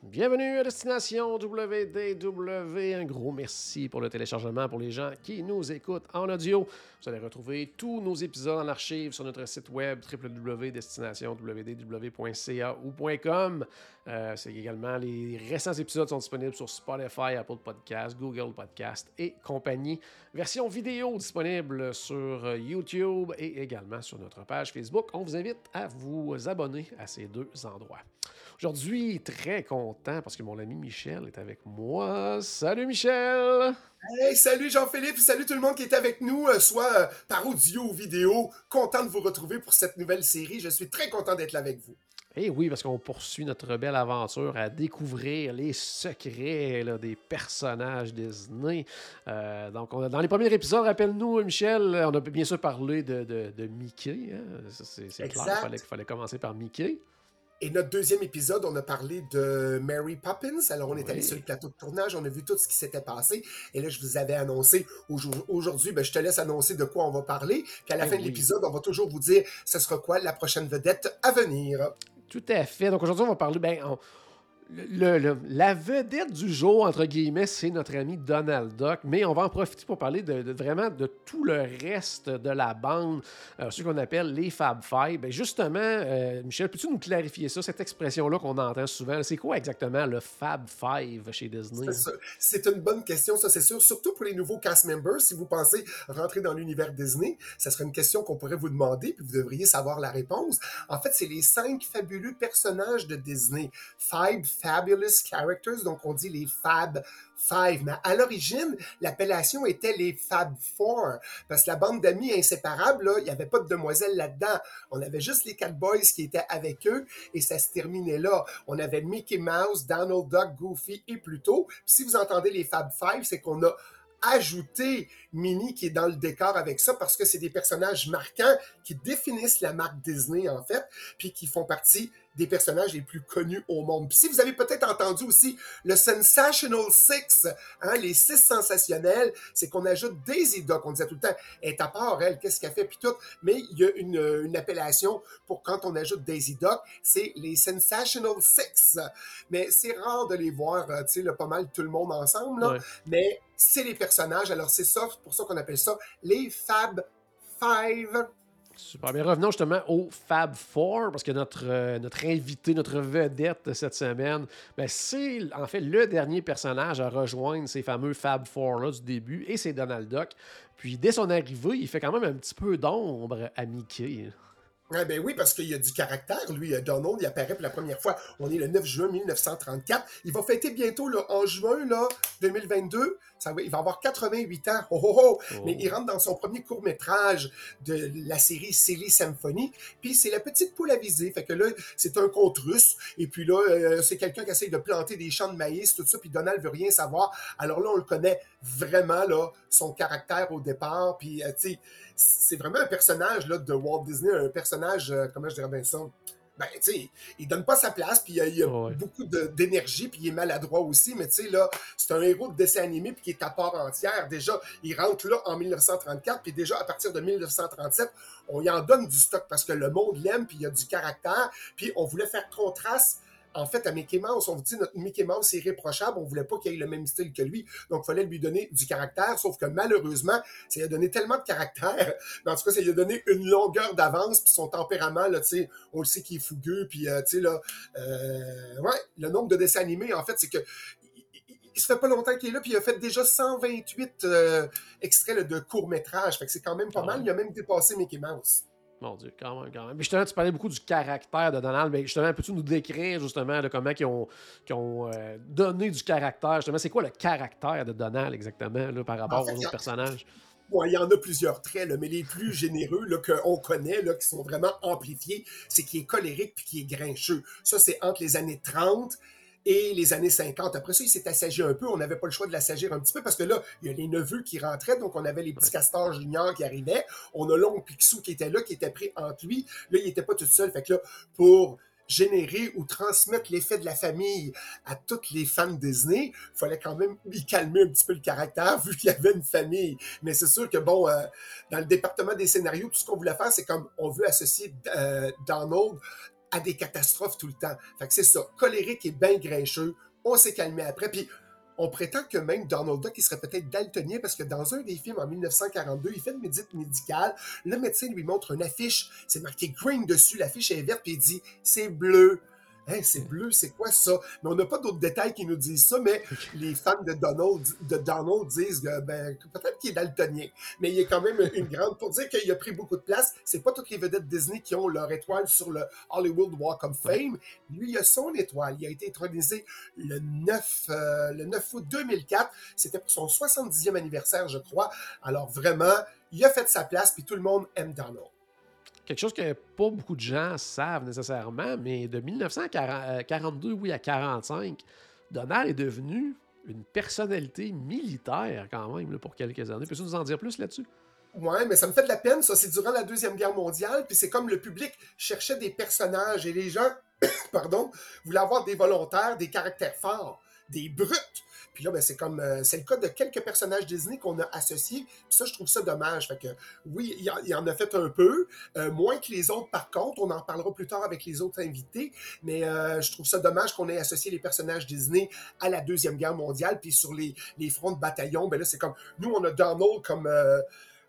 Bienvenue à Destination WDW. Un gros merci pour le téléchargement pour les gens qui nous écoutent en audio. Vous allez retrouver tous nos épisodes en archive sur notre site web www.destinationwdw.ca ou .com. Euh, c'est également les récents épisodes sont disponibles sur Spotify, Apple Podcasts, Google Podcasts et compagnie. Version vidéo disponible sur YouTube et également sur notre page Facebook. On vous invite à vous abonner à ces deux endroits. Aujourd'hui, très content parce que mon ami Michel est avec moi. Salut Michel! Hey, salut Jean-Philippe, salut tout le monde qui est avec nous, euh, soit euh, par audio ou vidéo. Content de vous retrouver pour cette nouvelle série. Je suis très content d'être là avec vous. Et oui, parce qu'on poursuit notre belle aventure à découvrir les secrets là, des personnages Disney. Euh, donc, on a- dans les premiers épisodes, rappelle-nous, Michel, on a bien sûr parlé de, de- de Mickey. hein. C'est clair, il fallait, fallait commencer par Mickey. Et notre deuxième épisode, on a parlé de Mary Poppins. Alors, on est Oui. allé sur le plateau de tournage, on a vu tout ce qui s'était passé. Et là, je vous avais annoncé aujourd- aujourd'hui, ben, je te laisse annoncer de quoi on va parler. Puis à la Eh fin de l'épisode, on va toujours vous dire ce sera quoi la prochaine vedette à venir. Tout à fait. Donc aujourd'hui, on va parler. Ben, on- le- la vedette du jour, entre guillemets, c'est notre ami Donald Duck, mais on va en profiter pour parler de, vraiment de tout le reste de la bande, euh, ce qu'on appelle les Fab Five. Ben, justement, euh, Michel, peux-tu nous clarifier ça, cette expression-là qu'on entend souvent? C'est quoi exactement le Fab Five chez Disney? C'est une bonne question, ça c'est sûr. Surtout pour les nouveaux cast members, si vous pensez rentrer dans l'univers Disney, ça serait une question qu'on pourrait vous demander, puis vous devriez savoir la réponse. En fait, c'est les cinq fabuleux personnages de Disney. Five fabulous characters, donc on dit les Fab Five. Mais à l'origine, l'appellation était les Fab Four, parce que la bande d'amis inséparables, il n'y avait pas de demoiselles là-dedans. On avait juste les quatre boys qui étaient avec eux, et ça se terminait là. On avait Mickey Mouse, Donald Duck, Goofy et Pluto. Puis si vous entendez les Fab Five, c'est qu'on a ajouté Minnie qui est dans le décor avec ça parce que c'est des personnages marquants qui définissent la marque Disney en fait, puis qui font partie des personnages les plus connus au monde. Puis si vous avez peut-être entendu aussi le Sensational Six, hein, les six sensationnels, c'est qu'on ajoute Daisy Duck. On disait tout le temps, elle est à part, elle, qu'est-ce qu'elle fait, puis tout. Mais il y a une, une appellation pour quand on ajoute Daisy Duck, c'est les Sensational Six. Mais c'est rare de les voir, euh, tu sais, pas mal tout le monde ensemble, là. Ouais. Mais c'est les personnages. Alors c'est ça, c'est pour ça qu'on appelle ça les Fab Five. Super bien. Revenons justement au Fab Four, parce que notre, euh, notre invité, notre vedette de cette semaine, ben, c'est en fait le dernier personnage à rejoindre ces fameux Fab Four-là du début, et c'est Donald Duck. Puis dès son arrivée, il fait quand même un petit peu d'ombre à Mickey. Ah ben oui, parce qu'il y a du caractère, lui. euh, Donald, il apparaît pour la première fois. On est le 9 juin 1934. Il va fêter bientôt, là, en juin là, 2022. Ça va, il va avoir 88 ans. Oh, oh, oh. Oh. Mais il rentre dans son premier court-métrage de la série Silly Symphony. Puis c'est la petite poule à viser. Fait que là, c'est un conte russe. Et puis là, euh, c'est quelqu'un qui essaye de planter des champs de maïs, tout ça. Puis Donald veut rien savoir. Alors là, on le connaît vraiment, là, son caractère au départ. Puis, euh, tu sais, c'est vraiment un personnage là, de Walt Disney, un personnage, euh, comment je dirais bien ça? Ben, tu sais, il donne pas sa place, puis il y a, il y a Ouais. beaucoup d'énergie, puis il est maladroit aussi, mais tu sais, là, c'est un héros de dessin animé, puis qui est à part entière. Déjà, il rentre là en 1934, puis déjà, à partir de 1937, on y en donne du stock parce que le monde l'aime, puis il y a du caractère, puis on voulait faire contraste en fait, à Mickey Mouse, on vous dit notre Mickey Mouse c'est irréprochable, on voulait pas qu'il ait le même style que lui, donc il fallait lui donner du caractère, sauf que malheureusement, ça lui a donné tellement de caractère, mais en tout cas, ça lui a donné une longueur d'avance, puis son tempérament, là, tu sais, on le sait qu'il est fougueux, puis euh, tu sais, là, euh, ouais, le nombre de dessins animés, en fait, c'est que il, se fait pas longtemps qu'il est là, puis il a fait déjà 128 euh, extraits là, de courts-métrages, fait que c'est quand même pas Ah mal, il a même dépassé Mickey Mouse. Mon Dieu, quand même, quand même. Mais justement, tu parlais beaucoup du caractère de Donald. Mais justement, peux-tu nous décrire justement là, comment ils ont, ont euh, donné du caractère? Justement, c'est quoi le caractère de Donald exactement là, par rapport En fait, aux autres personnages? Bon, il y en a plusieurs traits, là, mais les plus généreux qu'on connaît, là, qui sont vraiment amplifiés, c'est qu'il est colérique puis qu'il est grincheux. Ça, c'est entre les années 30 et les années 50. Après ça, il s'est assagi un peu. On n'avait pas le choix de l'assagir un petit peu parce que là, il y a les neveux qui rentraient, donc on avait les petits castors juniors qui arrivaient. On a l'oncle Picsou qui était là, qui était pris entre lui. Là, il n'était pas tout seul. Fait que là, pour générer ou transmettre l'effet de la famille à toutes les fans Disney, il fallait quand même y calmer un petit peu le caractère vu qu'il y avait une famille. Mais c'est sûr que, bon, euh, dans le département des scénarios, tout ce qu'on voulait faire, c'est comme on veut associer euh, Donald à des catastrophes tout le temps. Fait que c'est ça, colérique et bien grincheux. On s'est calmé après. Puis on prétend que même Donald Duck, il serait peut-être daltonien parce que dans un des films en 1942, il fait une médite médicale. Le médecin lui montre une affiche. C'est marqué green dessus. L'affiche est verte puis il dit c'est bleu c'est bleu, c'est quoi ça? Mais on n'a pas d'autres détails qui nous disent ça, mais les fans de Donald, de Donald disent que ben, peut-être qu'il est daltonien. Mais il est quand même une grande. Pour dire qu'il a pris beaucoup de place, c'est pas toutes les vedettes Disney qui ont leur étoile sur le Hollywood Walk of Fame. Lui, il a son étoile. Il a été intronisé le 9, euh, le 9 août 2004. C'était pour son 70e anniversaire, je crois. Alors vraiment, il a fait sa place, puis tout le monde aime Donald quelque chose que pas beaucoup de gens savent nécessairement, mais de 1942, oui, à 45, Donald est devenu une personnalité militaire quand même pour quelques années. Peux-tu nous en dire plus là-dessus? Ouais, mais ça me fait de la peine, ça. C'est durant la Deuxième Guerre mondiale, puis c'est comme le public cherchait des personnages et les gens, pardon, voulaient avoir des volontaires, des caractères forts, des brutes. Puis là, ben, c'est comme euh, c'est le cas de quelques personnages Disney qu'on a associés. Puis ça, je trouve ça dommage. Fait que oui, il, en a fait un peu, euh, moins que les autres par contre. On en parlera plus tard avec les autres invités. Mais euh, je trouve ça dommage qu'on ait associé les personnages Disney à la Deuxième Guerre mondiale. Puis sur les, les fronts de bataillon, ben là, c'est comme nous, on a Donald comme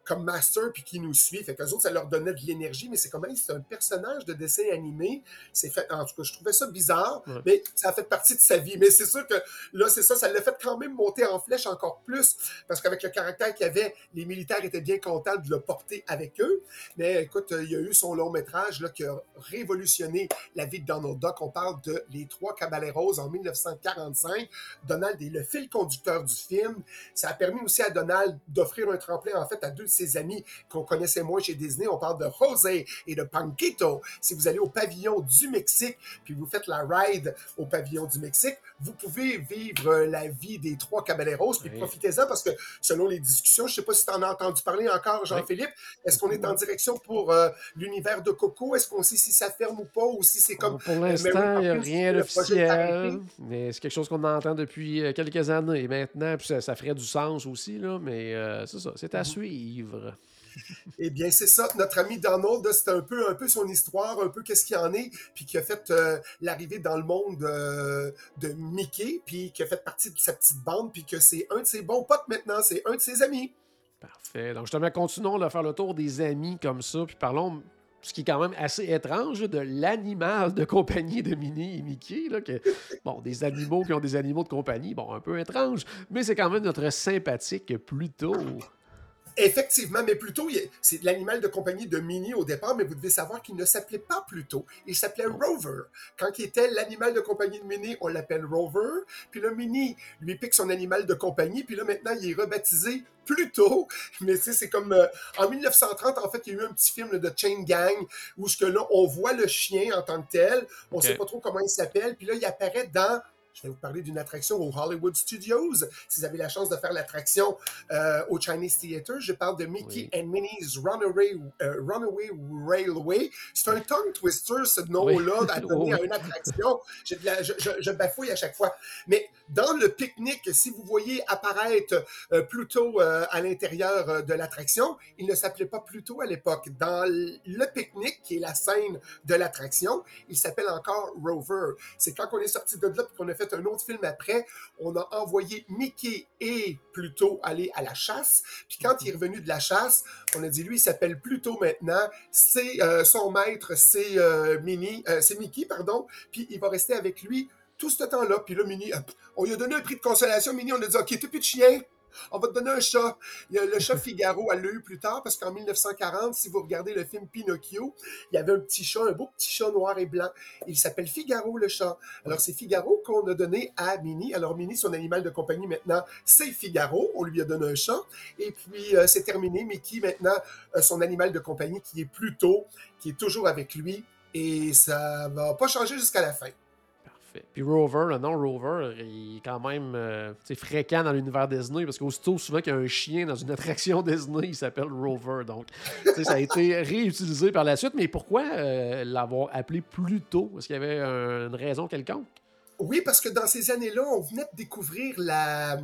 comme master puis qui nous suit. Fait qu'eux autres, ça leur donnait de l'énergie, mais c'est comme c'est un personnage de dessin animé. C'est fait, en tout cas, je trouvais ça bizarre, mais ça a fait partie de sa vie. Mais c'est sûr que là, c'est ça, ça l'a fait quand même monter en flèche encore plus, parce qu'avec le caractère qu'il avait, les militaires étaient bien contents de le porter avec eux. Mais écoute, il y a eu son long métrage là, qui a révolutionné la vie de Donald Duck. On parle de Les Trois Caballeros en 1945. Donald est le fil conducteur du film. Ça a permis aussi à Donald d'offrir un tremplin, en fait, à deux ses amis qu'on connaissait moins chez Disney. On parle de José et de Panquito. Si vous allez au pavillon du Mexique, puis vous faites la ride au pavillon du Mexique, vous pouvez vivre la vie des trois caballeros, puis profitez-en parce que selon les discussions, je ne sais pas si tu en as entendu parler encore, Jean-Philippe, est-ce qu'on est en direction pour euh, l'univers de Coco? Est-ce qu'on sait si ça ferme ou pas, ou si c'est comme... Pour l'instant, il n'y a rien d'officiel, mais c'est quelque chose qu'on entend depuis euh, quelques années maintenant, puis ça, ferait du sens aussi, là, mais euh, c'est ça, c'est à mhm. Eh bien, c'est ça. Notre ami Donald, c'est un peu, un peu son histoire, un peu qu'est-ce qu'il en est, puis qui a fait euh, l'arrivée dans le monde euh, de Mickey, puis qui a fait partie de sa petite bande, puis que c'est un de ses bons potes maintenant, c'est un de ses amis. Parfait. Donc, justement, continuons à faire le tour des amis comme ça, puis parlons ce qui est quand même assez étrange, de l'animal de compagnie de Minnie et Mickey. Là, que, bon, des animaux qui ont des animaux de compagnie, bon, un peu étrange, mais c'est quand même notre sympathique plutôt. Effectivement, mais plutôt, c'est l'animal de compagnie de Minnie au départ, mais vous devez savoir qu'il ne s'appelait pas Pluto, il s'appelait Rover. Quand il était l'animal de compagnie de Minnie, on l'appelle Rover, puis le Minnie lui pique son animal de compagnie, puis là maintenant il est rebaptisé Pluto, mais tu sais, c'est comme euh, en 1930, en fait, il y a eu un petit film de Chain Gang où ce que là, on voit le chien en tant que tel, on ne sait pas trop comment il s'appelle, puis là, il apparaît dans je vais vous parler d'une attraction au Hollywood Studios. Si vous avez la chance de faire l'attraction euh, au Chinese Theater, je parle de Mickey and Minnie's Runaway, euh, Runaway Railway. C'est un tongue twister, ce nom-là, à donner à une attraction. Je, je, bafouille à chaque fois. Mais dans le pique-nique, si vous voyez apparaître euh, Pluto à l'intérieur de l'attraction, il ne s'appelait pas Pluto à l'époque. Dans le pique-nique, qui est la scène de l'attraction, il s'appelle encore Rover. C'est quand on est sorti de là qu'on a fait un autre film après. On a envoyé Mickey et Pluto aller à la chasse. Puis quand il est revenu de la chasse, on a dit lui, il s'appelle Pluto maintenant. C'est euh, son maître, c'est euh, euh, c'est Mickey, pardon. Puis il va rester avec lui tout ce temps-là. Puis là, Minnie, on lui a donné un prix de consolation. Minnie, on a dit, OK, t'es plus de chien on va te donner un chat. Le chat Figaro, elle l'a eu plus tard, parce qu'en 1940, si vous regardez le film Pinocchio, il y avait un petit chat, un beau petit chat noir et blanc. Il s'appelle Figaro, le chat. Alors, c'est Figaro qu'on a donné à Minnie. Alors, Minnie, son animal de compagnie maintenant, c'est Figaro. On lui a donné un chat. Et puis, euh, c'est terminé. Mickey, maintenant, son animal de compagnie qui est Pluto, qui est toujours avec lui. Et ça va pas changer jusqu'à la fin. Puis Rover, le nom Rover, il est quand même euh, fréquent dans l'univers Disney parce qu'aussitôt, souvent qu'il y a un chien dans une attraction Disney, il s'appelle Rover. Donc, ça a été réutilisé par la suite. Mais pourquoi euh, l'avoir appelé plus tôt? Est-ce qu'il y avait une raison quelconque? Oui, parce que dans ces années-là, on venait de découvrir la,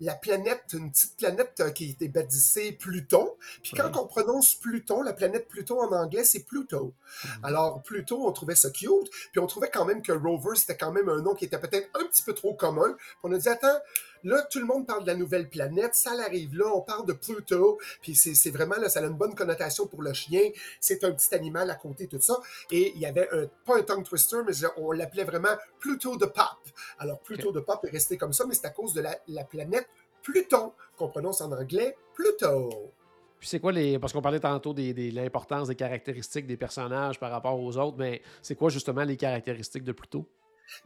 la planète, une petite planète euh, qui était baptisée Pluton. Puis quand on prononce Pluton, la planète Pluton en anglais, c'est Pluto. Mhm. Alors, Pluto, on trouvait ça cute. Puis on trouvait quand même que Rover, c'était quand même un nom qui était peut-être un petit peu trop commun. Puis on a dit, attends, Là, tout le monde parle de la nouvelle planète, ça arrive là, on parle de Pluto, puis c'est vraiment, là, ça a une bonne connotation pour le chien, c'est un petit animal à côté, tout ça. Et il y avait un, pas un tongue twister, mais on l'appelait vraiment Pluto de Pop. Alors, Pluto de Pop est resté comme ça, mais c'est à cause de la, la planète Pluton, qu'on prononce en anglais Pluto. Puis c'est quoi les. Parce qu'on parlait tantôt de l'importance des caractéristiques des personnages par rapport aux autres, mais c'est quoi justement les caractéristiques de Pluto?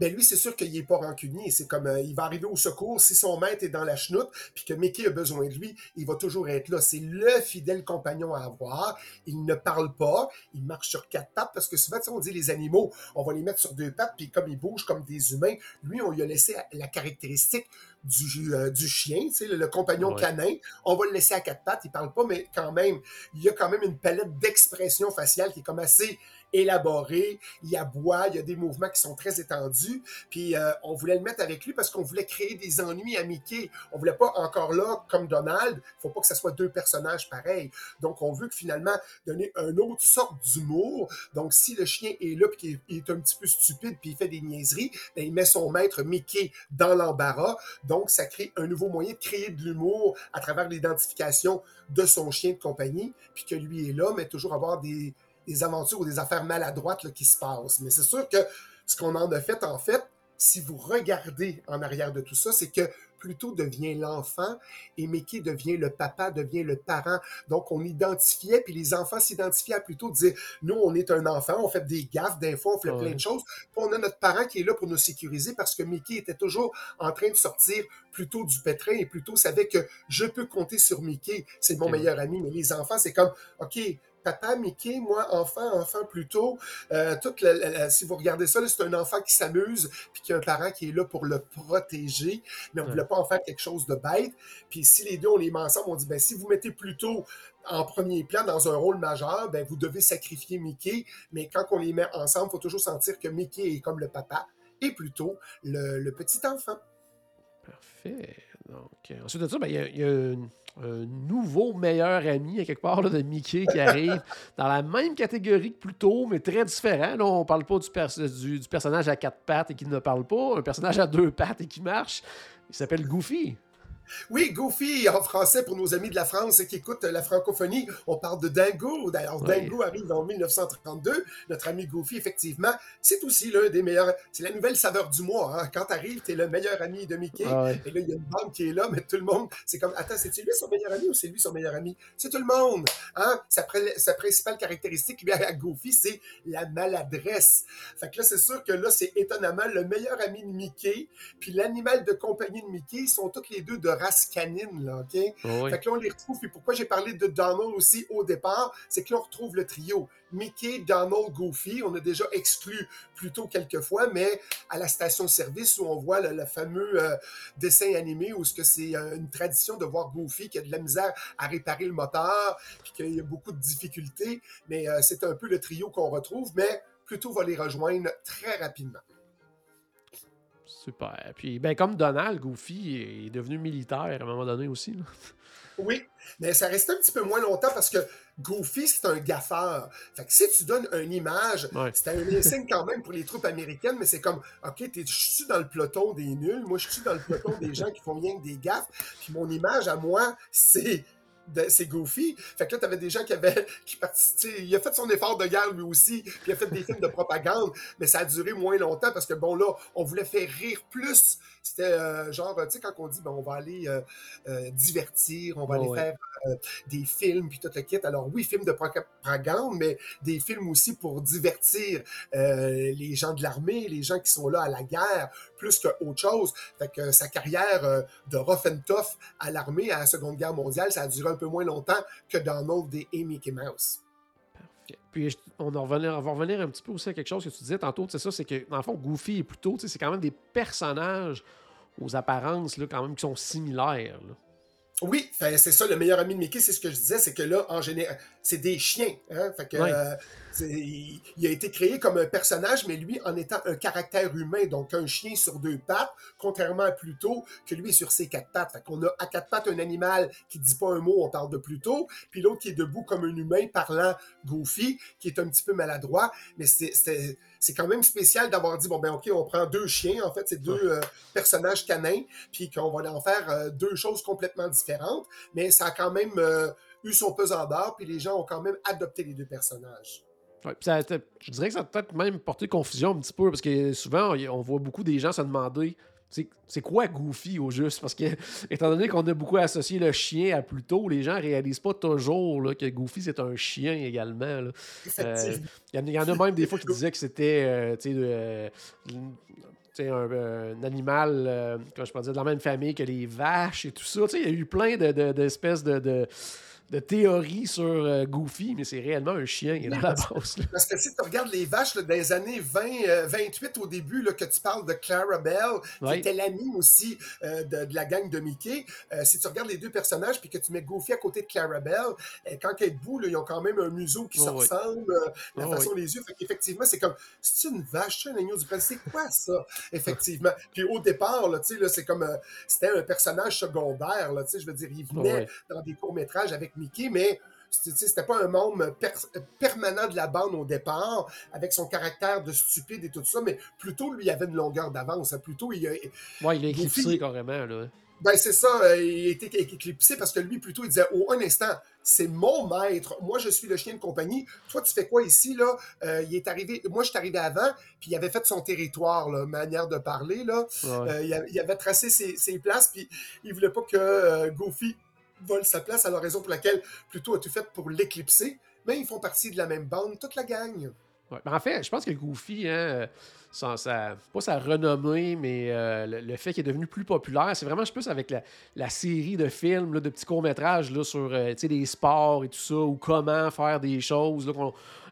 Ben lui, c'est sûr qu'il n'est pas rancunier. C'est comme, euh, il va arriver au secours. Si son maître est dans la chenoute, puis que Mickey a besoin de lui, il va toujours être là. C'est le fidèle compagnon à avoir. Il ne parle pas. Il marche sur quatre pattes parce que souvent, on dit les animaux, on va les mettre sur deux pattes, puis comme ils bougent comme des humains, lui, on lui a laissé la caractéristique du, euh, du chien, le, le compagnon canin. On va le laisser à quatre pattes. Il parle pas, mais quand même, il y a quand même une palette d'expression faciale qui est comme assez élaboré, il aboie, il y a des mouvements qui sont très étendus. Puis euh, on voulait le mettre avec lui parce qu'on voulait créer des ennuis à Mickey. On voulait pas encore là, comme Donald, il faut pas que ce soit deux personnages pareils. Donc on veut que finalement donner une autre sorte d'humour. Donc si le chien est là puis qu'il est un petit peu stupide puis il fait des niaiseries, ben, il met son maître Mickey dans l'embarras. Donc ça crée un nouveau moyen de créer de l'humour à travers l'identification de son chien de compagnie, puis que lui est là, mais toujours avoir des, des aventures ou des affaires maladroites qui se passent. Mais c'est sûr que ce qu'on en a fait, en fait, si vous regardez en arrière de tout ça, c'est que Pluto devient l'enfant et Mickey devient le papa, devient le parent. Donc, on identifiait, puis les enfants s'identifiaient à Pluto, disaient, nous, on est un enfant, on fait des gaffes, d'infos, on fait plein de choses. Puis on a notre parent qui est là pour nous sécuriser parce que Mickey était toujours en train de sortir Pluto du pétrin et Pluto savait que je peux compter sur Mickey, c'est mon meilleur ami. Mais les enfants, c'est comme, OK, papa Mickey, moi, enfant, enfant plutôt. Euh, toute si vous regardez ça, c'est un enfant qui s'amuse, puis qui a un parent qui est là pour le protéger, mais on ne voulait pas en faire quelque chose de bête. Puis si les deux, on les met ensemble, on dit, ben si vous mettez plutôt en premier plan dans un rôle majeur, ben vous devez sacrifier Mickey, mais quand on les met ensemble, il faut toujours sentir que Mickey est comme le papa et plutôt le, petit enfant. Parfait. Donc, ensuite de ça, ben, il y a, une un nouveau meilleur ami, à quelque part, de Mickey qui arrive dans la même catégorie que Pluto, mais très différent. Là, on parle pas du, du, personnage à quatre pattes et qui ne parle pas, un personnage à deux pattes et qui marche. Il s'appelle Goofy. Oui, Goofy en français pour nos amis de la France qui écoutent la francophonie, on parle de Dingo. D'ailleurs, Dingo arrive en 1932. Notre ami Goofy, effectivement, c'est aussi l'un des meilleurs. C'est la nouvelle saveur du mois. Hein. Quand t'arrives, t'es le meilleur ami de Mickey. Ah et là, il y a une bande qui est là, mais tout le monde, c'est comme, attends, c'est lui son meilleur ami ou c'est lui son meilleur ami? C'est tout le monde. Hein? Sa, sa principale caractéristique, lui, à Goofy, c'est la maladresse. Fait que là, c'est sûr que là, c'est étonnamment le meilleur ami de Mickey, puis l'animal de compagnie de Mickey sont toutes les deux de race canine, là, OK? Fait que là, on les retrouve. Puis pourquoi j'ai parlé de Donald aussi au départ, c'est que là, on retrouve le trio. Mickey, Donald, Goofy. On a déjà exclu plutôt quelques fois, mais à la station-service où on voit le, fameux euh, dessin animé où ce que c'est euh, une tradition de voir Goofy qui a de la misère à réparer le moteur, puis qu'il y a beaucoup de difficultés. Mais euh, c'est un peu le trio qu'on retrouve, mais plutôt va les rejoindre très rapidement. Super. Puis, ben, comme Donald, Goofy est devenu militaire à un moment donné aussi. Oui, mais ça reste un petit peu moins longtemps parce que Goofy, c'est un gaffeur. Fait que si tu donnes une image, c'est un signe quand même pour les troupes américaines, mais c'est comme, OK, je suis dans le peloton des nuls, moi je suis dans le peloton des gens qui font rien que des gaffes, puis mon image à moi, c'est c'est Goofy. Fait que là, t'avais des gens qui avaient. Qui il a fait son effort de guerre lui aussi, puis il a fait des films de propagande, mais ça a duré moins longtemps parce que bon, là, on voulait faire rire plus. C'était euh, genre, tu sais, quand on dit, ben, on va aller euh, euh, divertir, on va aller faire des films, puis tout le kit. Alors, oui, films de propagande, mais des films aussi pour divertir les gens de l'armée, les gens qui sont là à la guerre, plus qu'autre chose. Que sa carrière de rough and tough à l'armée à la Seconde Guerre mondiale, ça a duré un peu moins longtemps que Donald et Mickey Mouse. Puis on, va revenir, on va revenir un petit peu aussi à quelque chose que tu disais tantôt, c'est ça, c'est que dans le fond, Goofy est plutôt, c'est quand même des personnages aux apparences là, quand même qui sont similaires. Oui, c'est ça, le meilleur ami de Mickey, c'est ce que je disais, c'est que là, en général, c'est des chiens. Hein? Fait que, euh, il, a été créé comme un personnage, mais lui en étant un caractère humain, donc un chien sur deux pattes, contrairement à Pluto, que lui est sur ses quatre pattes. Fait qu'on a à quatre pattes un animal qui dit pas un mot, on parle de Pluto, puis l'autre qui est debout comme un humain parlant Goofy, qui est un petit peu maladroit, mais c'est quand même spécial d'avoir dit, bon ben ok, on prend deux chiens, en fait, c'est deux euh, personnages canins, puis qu'on va en faire euh, deux choses complètement différentes, mais ça a quand même euh, eu son pesant d'or, puis les gens ont quand même adopté les deux personnages. Je dirais que ça a peut-être même porté confusion un petit peu, parce que souvent, on voit beaucoup des gens se demander c'est quoi Goofy au juste? Parce que, étant donné qu'on a beaucoup associé le chien à Pluto, les gens réalisent pas toujours là, que Goofy c'est un chien également. Euh, il y, en a même des fois qui disaient que c'était euh, un, animal, euh, je peux dire, de la même famille que les vaches et tout ça. Il y a eu plein d'espèces de de théorie sur euh, Goofy, mais c'est réellement un chien dans la base. Parce que si tu regardes les vaches les années 20, 28 euh, au début, là, que tu parles de Clara Bell, qui était l'amie aussi euh, de, la gang de Mickey, si tu regardes les deux personnages puis que tu mets Goofy à côté de Clara Bell, quand elle est debout, ils ont quand même un museau qui se ressemble, la façon des yeux. Effectivement, c'est comme, c'est une vache, c'est un agneau du c'est quoi ça? Effectivement. puis au départ, là, c'est comme, c'était un personnage secondaire, là, je veux dire, il venait dans des courts-métrages avec Mickey, mais c'était pas un membre permanent de la bande au départ, avec son caractère de stupide et tout ça, mais plutôt lui avait une longueur d'avance. Plutôt, il a. Ouais, il a éclipsé carrément, là. Ben, c'est ça, euh, il a été éclipsé parce que lui, plutôt, il disait Oh, un instant, c'est mon maître. Moi, je suis le chien de compagnie. Toi, tu fais quoi ici, là? Euh, il est arrivé. Moi, je suis arrivé avant, puis il avait fait son territoire, là, manière de parler, là. Euh, il, avait, tracé ses, places, puis il voulait pas que Goofy vole sa place, à la raison pour laquelle plutôt as-tu fait pour l'éclipser, mais ils font partie de la même bande, toute la gang. Je pense que Goofy, hein, sans sa, pas sa renommée, mais euh, le, fait qu'il est devenu plus populaire, c'est vraiment, je pense, avec la, série de films, de petits courts-métrages sur euh, les sports et tout ça, ou comment faire des choses,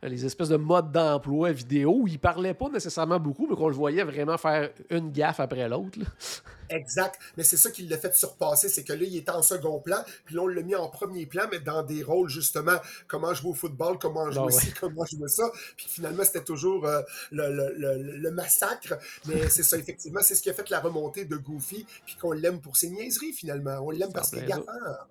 les espèces de modes d'emploi vidéo, où il parlait pas nécessairement beaucoup, mais qu'on le voyait vraiment faire une gaffe après l'autre. Exact. Mais c'est ça qui l'a fait surpasser, c'est que là, il était en second plan, puis là, on l'a mis en premier plan, mais dans des rôles, justement, comment jouer au football, comment jouer ah ci, comment jouer ça. Puis finalement, c'était toujours euh, le, massacre. Mais c'est ça, effectivement, c'est ce qui a fait la remontée de Goofy, puis qu'on l'aime pour ses niaiseries, finalement. On l'aime parce qu'il est gaffeur.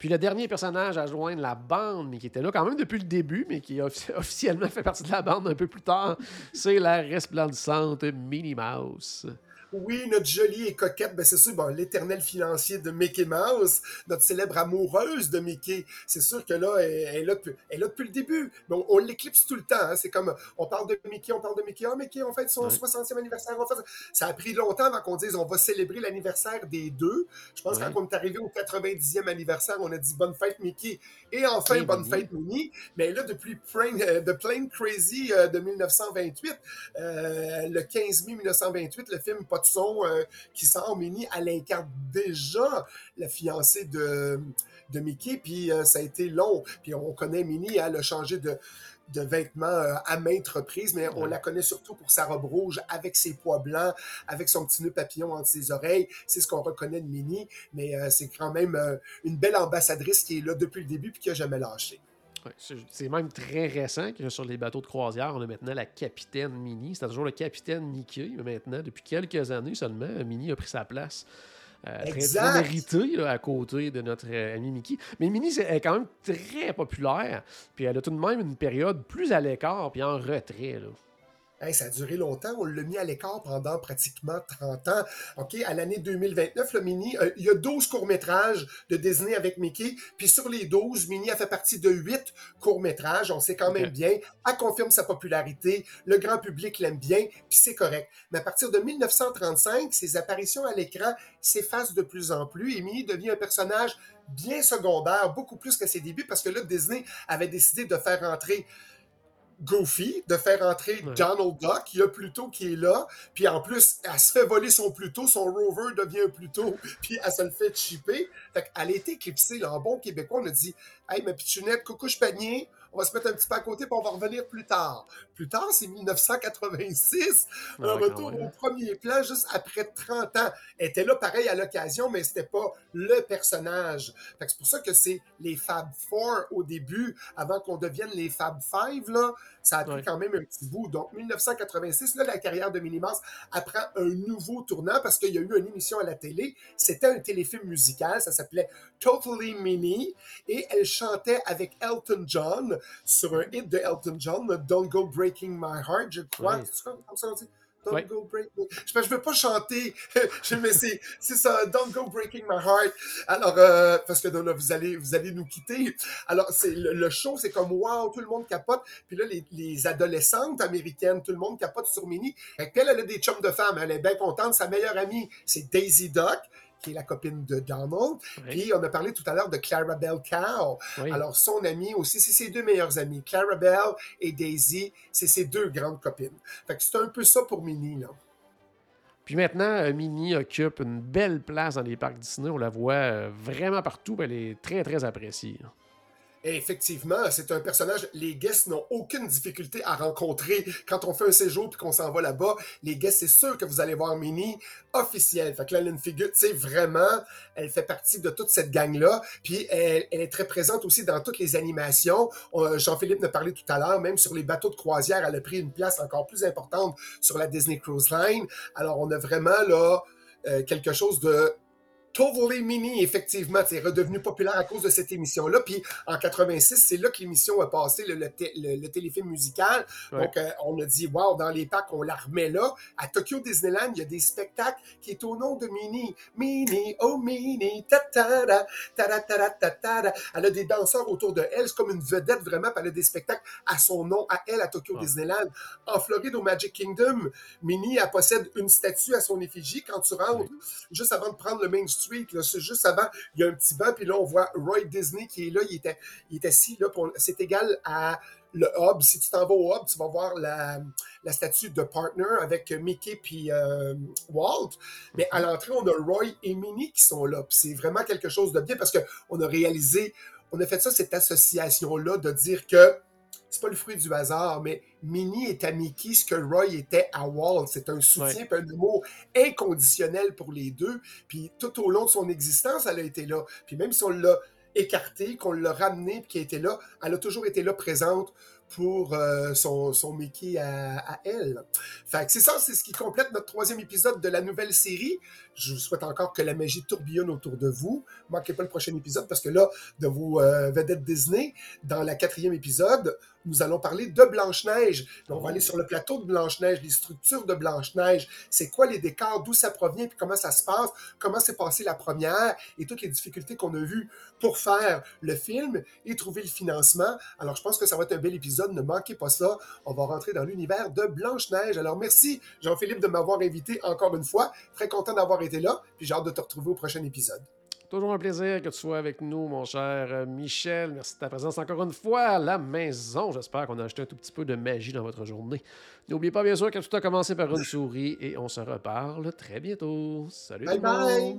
Puis le dernier personnage à joindre la bande, mais qui était là quand même depuis le début, mais qui a officiellement fait partie de la bande un peu plus tard, c'est la resplendissante Minnie Mouse. Oui, notre jolie et coquette, ben c'est sûr, bon, l'éternel financier de Mickey Mouse, notre célèbre amoureuse de Mickey. C'est sûr que là, elle, est là depuis, elle depuis le début. On, l'éclipse tout le temps. Hein. C'est comme, on parle de Mickey, on parle de Mickey. Ah, Mickey, on fait son 60e anniversaire. On fait ça. ça a pris longtemps avant qu'on dise, on va célébrer l'anniversaire des deux. Je pense que quand on est arrivé au 90e anniversaire, on a dit bonne fête Mickey et enfin bonne fête Minnie. Mais là, depuis euh, The Plane Crazy euh, de 1928, euh, le 15 mai 1928, le film euh, qui sort. Minnie, elle incarne déjà la fiancée de, de Mickey, puis euh, ça a été long. Puis on connaît Minnie, elle a changé de, de vêtements euh, à maintes reprises, mais on la connaît surtout pour sa robe rouge avec ses pois blancs, avec son petit nœud papillon entre ses oreilles. C'est ce qu'on reconnaît de Minnie, mais c'est quand même une belle ambassadrice qui est là depuis le début puis qui n'a jamais lâché c'est même très récent que sur les bateaux de croisière, on a maintenant la capitaine Minnie. C'était toujours le capitaine Mickey, mais maintenant, depuis quelques années seulement, Minnie a pris sa place. Euh, très, méritée à côté de notre euh, ami Mickey. Mais Minnie est quand même très populaire, puis elle a tout de même une période plus à l'écart, puis en retrait. Là ça a duré longtemps. On l'a mis à l'écart pendant pratiquement 30 ans. OK, à l'année 2029, le Mini, euh, il y a 12 courts-métrages de Disney avec Mickey. Puis sur les 12, Mini a fait partie de 8 courts-métrages. On sait quand même bien. Elle confirme sa popularité. Le grand public l'aime bien. Puis c'est correct. Mais à partir de 1935, ses apparitions à l'écran s'effacent de plus en plus. Et Minnie devient un personnage bien secondaire, beaucoup plus qu'à ses débuts, parce que là, Disney avait décidé de faire entrer Goofy de faire entrer Donald Duck. Il y a Pluto qui est là. Puis en plus, elle se fait voler son Pluto. Son rover devient un Pluto. Puis elle se le fait chipper. Fait qu'elle a été éclipsée. Là, en bon québécois, on a dit Hey, ma pitchounette, coucouche panier, on va se mettre un petit peu à côté, puis on va revenir plus tard. Plus tard, c'est 1986, un Ah, retour au premier plan juste après 30 ans. Elle était là pareil à l'occasion, mais c'était pas le personnage. C'est pour ça que c'est les Fab Four au début, avant qu'on devienne les Fab Five, là. Ça a pris Ouais. quand même un petit bout. Donc, 1986, là, la carrière de Minnie Mouse apprend un nouveau tournant parce qu'il y a eu une émission à la télé. C'était un téléfilm musical. Ça s'appelait Totally Minnie. Et elle chantait avec Elton John sur un hit de Elton John, Don't Go Breaking My Heart, je crois. Ouais. Don't Ouais. go break me. Je, je veux pas chanter, je, mais c'est, c'est ça, Don't go breaking my heart. Alors, euh, parce que là, vous allez, vous allez nous quitter. Alors, c'est le, le show, c'est comme wow, tout le monde capote. Puis là, les, les adolescentes américaines, tout le monde capote sur Minnie. Elle, elle a des chums de femmes, elle est bien contente. Sa meilleure amie, c'est Daisy Duck qui est la copine de Donald. Oui. Puis on a parlé tout à l'heure de Clara Bell Cow. Oui. Alors, son amie aussi, c'est ses deux meilleures amies. Clara Bell et Daisy, c'est ses deux grandes copines. Fait que c'est un peu ça pour Minnie, là. Puis maintenant, euh, Minnie occupe une belle place dans les parcs Disney. On la voit euh, vraiment partout. Elle est très, très appréciée. Effectivement, c'est un personnage, les guests n'ont aucune difficulté à rencontrer quand on fait un séjour puis qu'on s'en va là-bas. Les guests, c'est sûr que vous allez voir Minnie officielle. Fait que là, Lynn Figure, tu sais, vraiment, elle fait partie de toute cette gang-là. Puis elle, est très présente aussi dans toutes les animations. On- Jean-Philippe nous parlait tout à l'heure, même sur les bateaux de croisière, elle a pris une place encore plus importante sur la Disney Cruise Line. Alors, on a vraiment là euh, quelque chose de Totally Mini, effectivement, c'est redevenu populaire à cause de cette émission-là. Puis en 86, c'est là que l'émission a passé, le, téléfilm musical. Donc, euh, on a dit, wow, dans les packs, on la remet là. À Tokyo Disneyland, il y a des spectacles qui est au nom de Mini. Mini, oh Mini, ta ta ta ta ta ta ta Elle a des danseurs autour de elle. C'est comme une vedette, vraiment. Puis elle a des spectacles à son nom, à elle, à Tokyo. Disneyland. En Floride, au Magic Kingdom, Mini, elle possède une statue à son effigie quand tu rentres, juste avant de prendre le main Street, juste avant, il y a un petit banc, puis là, on voit Roy Disney qui est là, il était, il est assis là, c'est égal à le hub. Si tu t'en vas au hub, tu vas voir la, la statue de Partner avec Mickey puis euh, Walt. Mais à l'entrée, on a Roy et Minnie qui sont là. C'est vraiment quelque chose de bien parce qu'on a réalisé, on a fait ça, cette association-là, de dire que c'est pas le fruit du hasard, mais Minnie est à Mickey ce que Roy était à Walt. C'est un soutien, puis un amour inconditionnel pour les deux. Puis tout au long de son existence, elle a été là. Puis même si on l'a écartée, qu'on l'a ramenée, puis qu'elle était là, elle a toujours été là présente pour euh, son, Mickey à, elle. Fait c'est ça, c'est ce qui complète notre troisième épisode de la nouvelle série. Je vous souhaite encore que la magie tourbillonne autour de vous. Manquez pas le prochain épisode parce que là, de vos euh, vedettes Disney, dans la quatrième épisode, nous allons parler de Blanche-Neige. On va aller sur le plateau de Blanche-Neige, les structures de Blanche-Neige. C'est quoi les décors, d'où ça provient, puis comment ça se passe, comment s'est passée la première et toutes les difficultés qu'on a vues pour faire le film et trouver le financement. Alors, je pense que ça va être un bel épisode. Ne manquez pas ça. On va rentrer dans l'univers de Blanche-Neige. Alors, merci, Jean-Philippe, de m'avoir invité encore une fois. Très content d'avoir été là. Puis j'ai hâte de te retrouver au prochain épisode. Toujours un plaisir que tu sois avec nous, mon cher euh, Michel. Merci de ta présence encore une fois à la maison. J'espère qu'on a ajouté un tout petit peu de magie dans votre journée. N'oubliez pas, bien sûr, que tout a commencé par une souris et on se reparle très bientôt. Salut Bye tout le bye.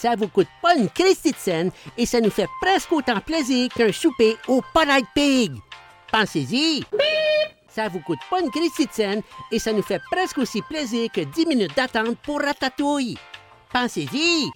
Ça vous coûte pas une Christie de et ça nous fait presque autant plaisir qu'un souper au Polite Pig. Pensez-y! Ça vous coûte pas une Christie de et ça nous fait presque aussi plaisir que 10 minutes d'attente pour Ratatouille. Pensez-y!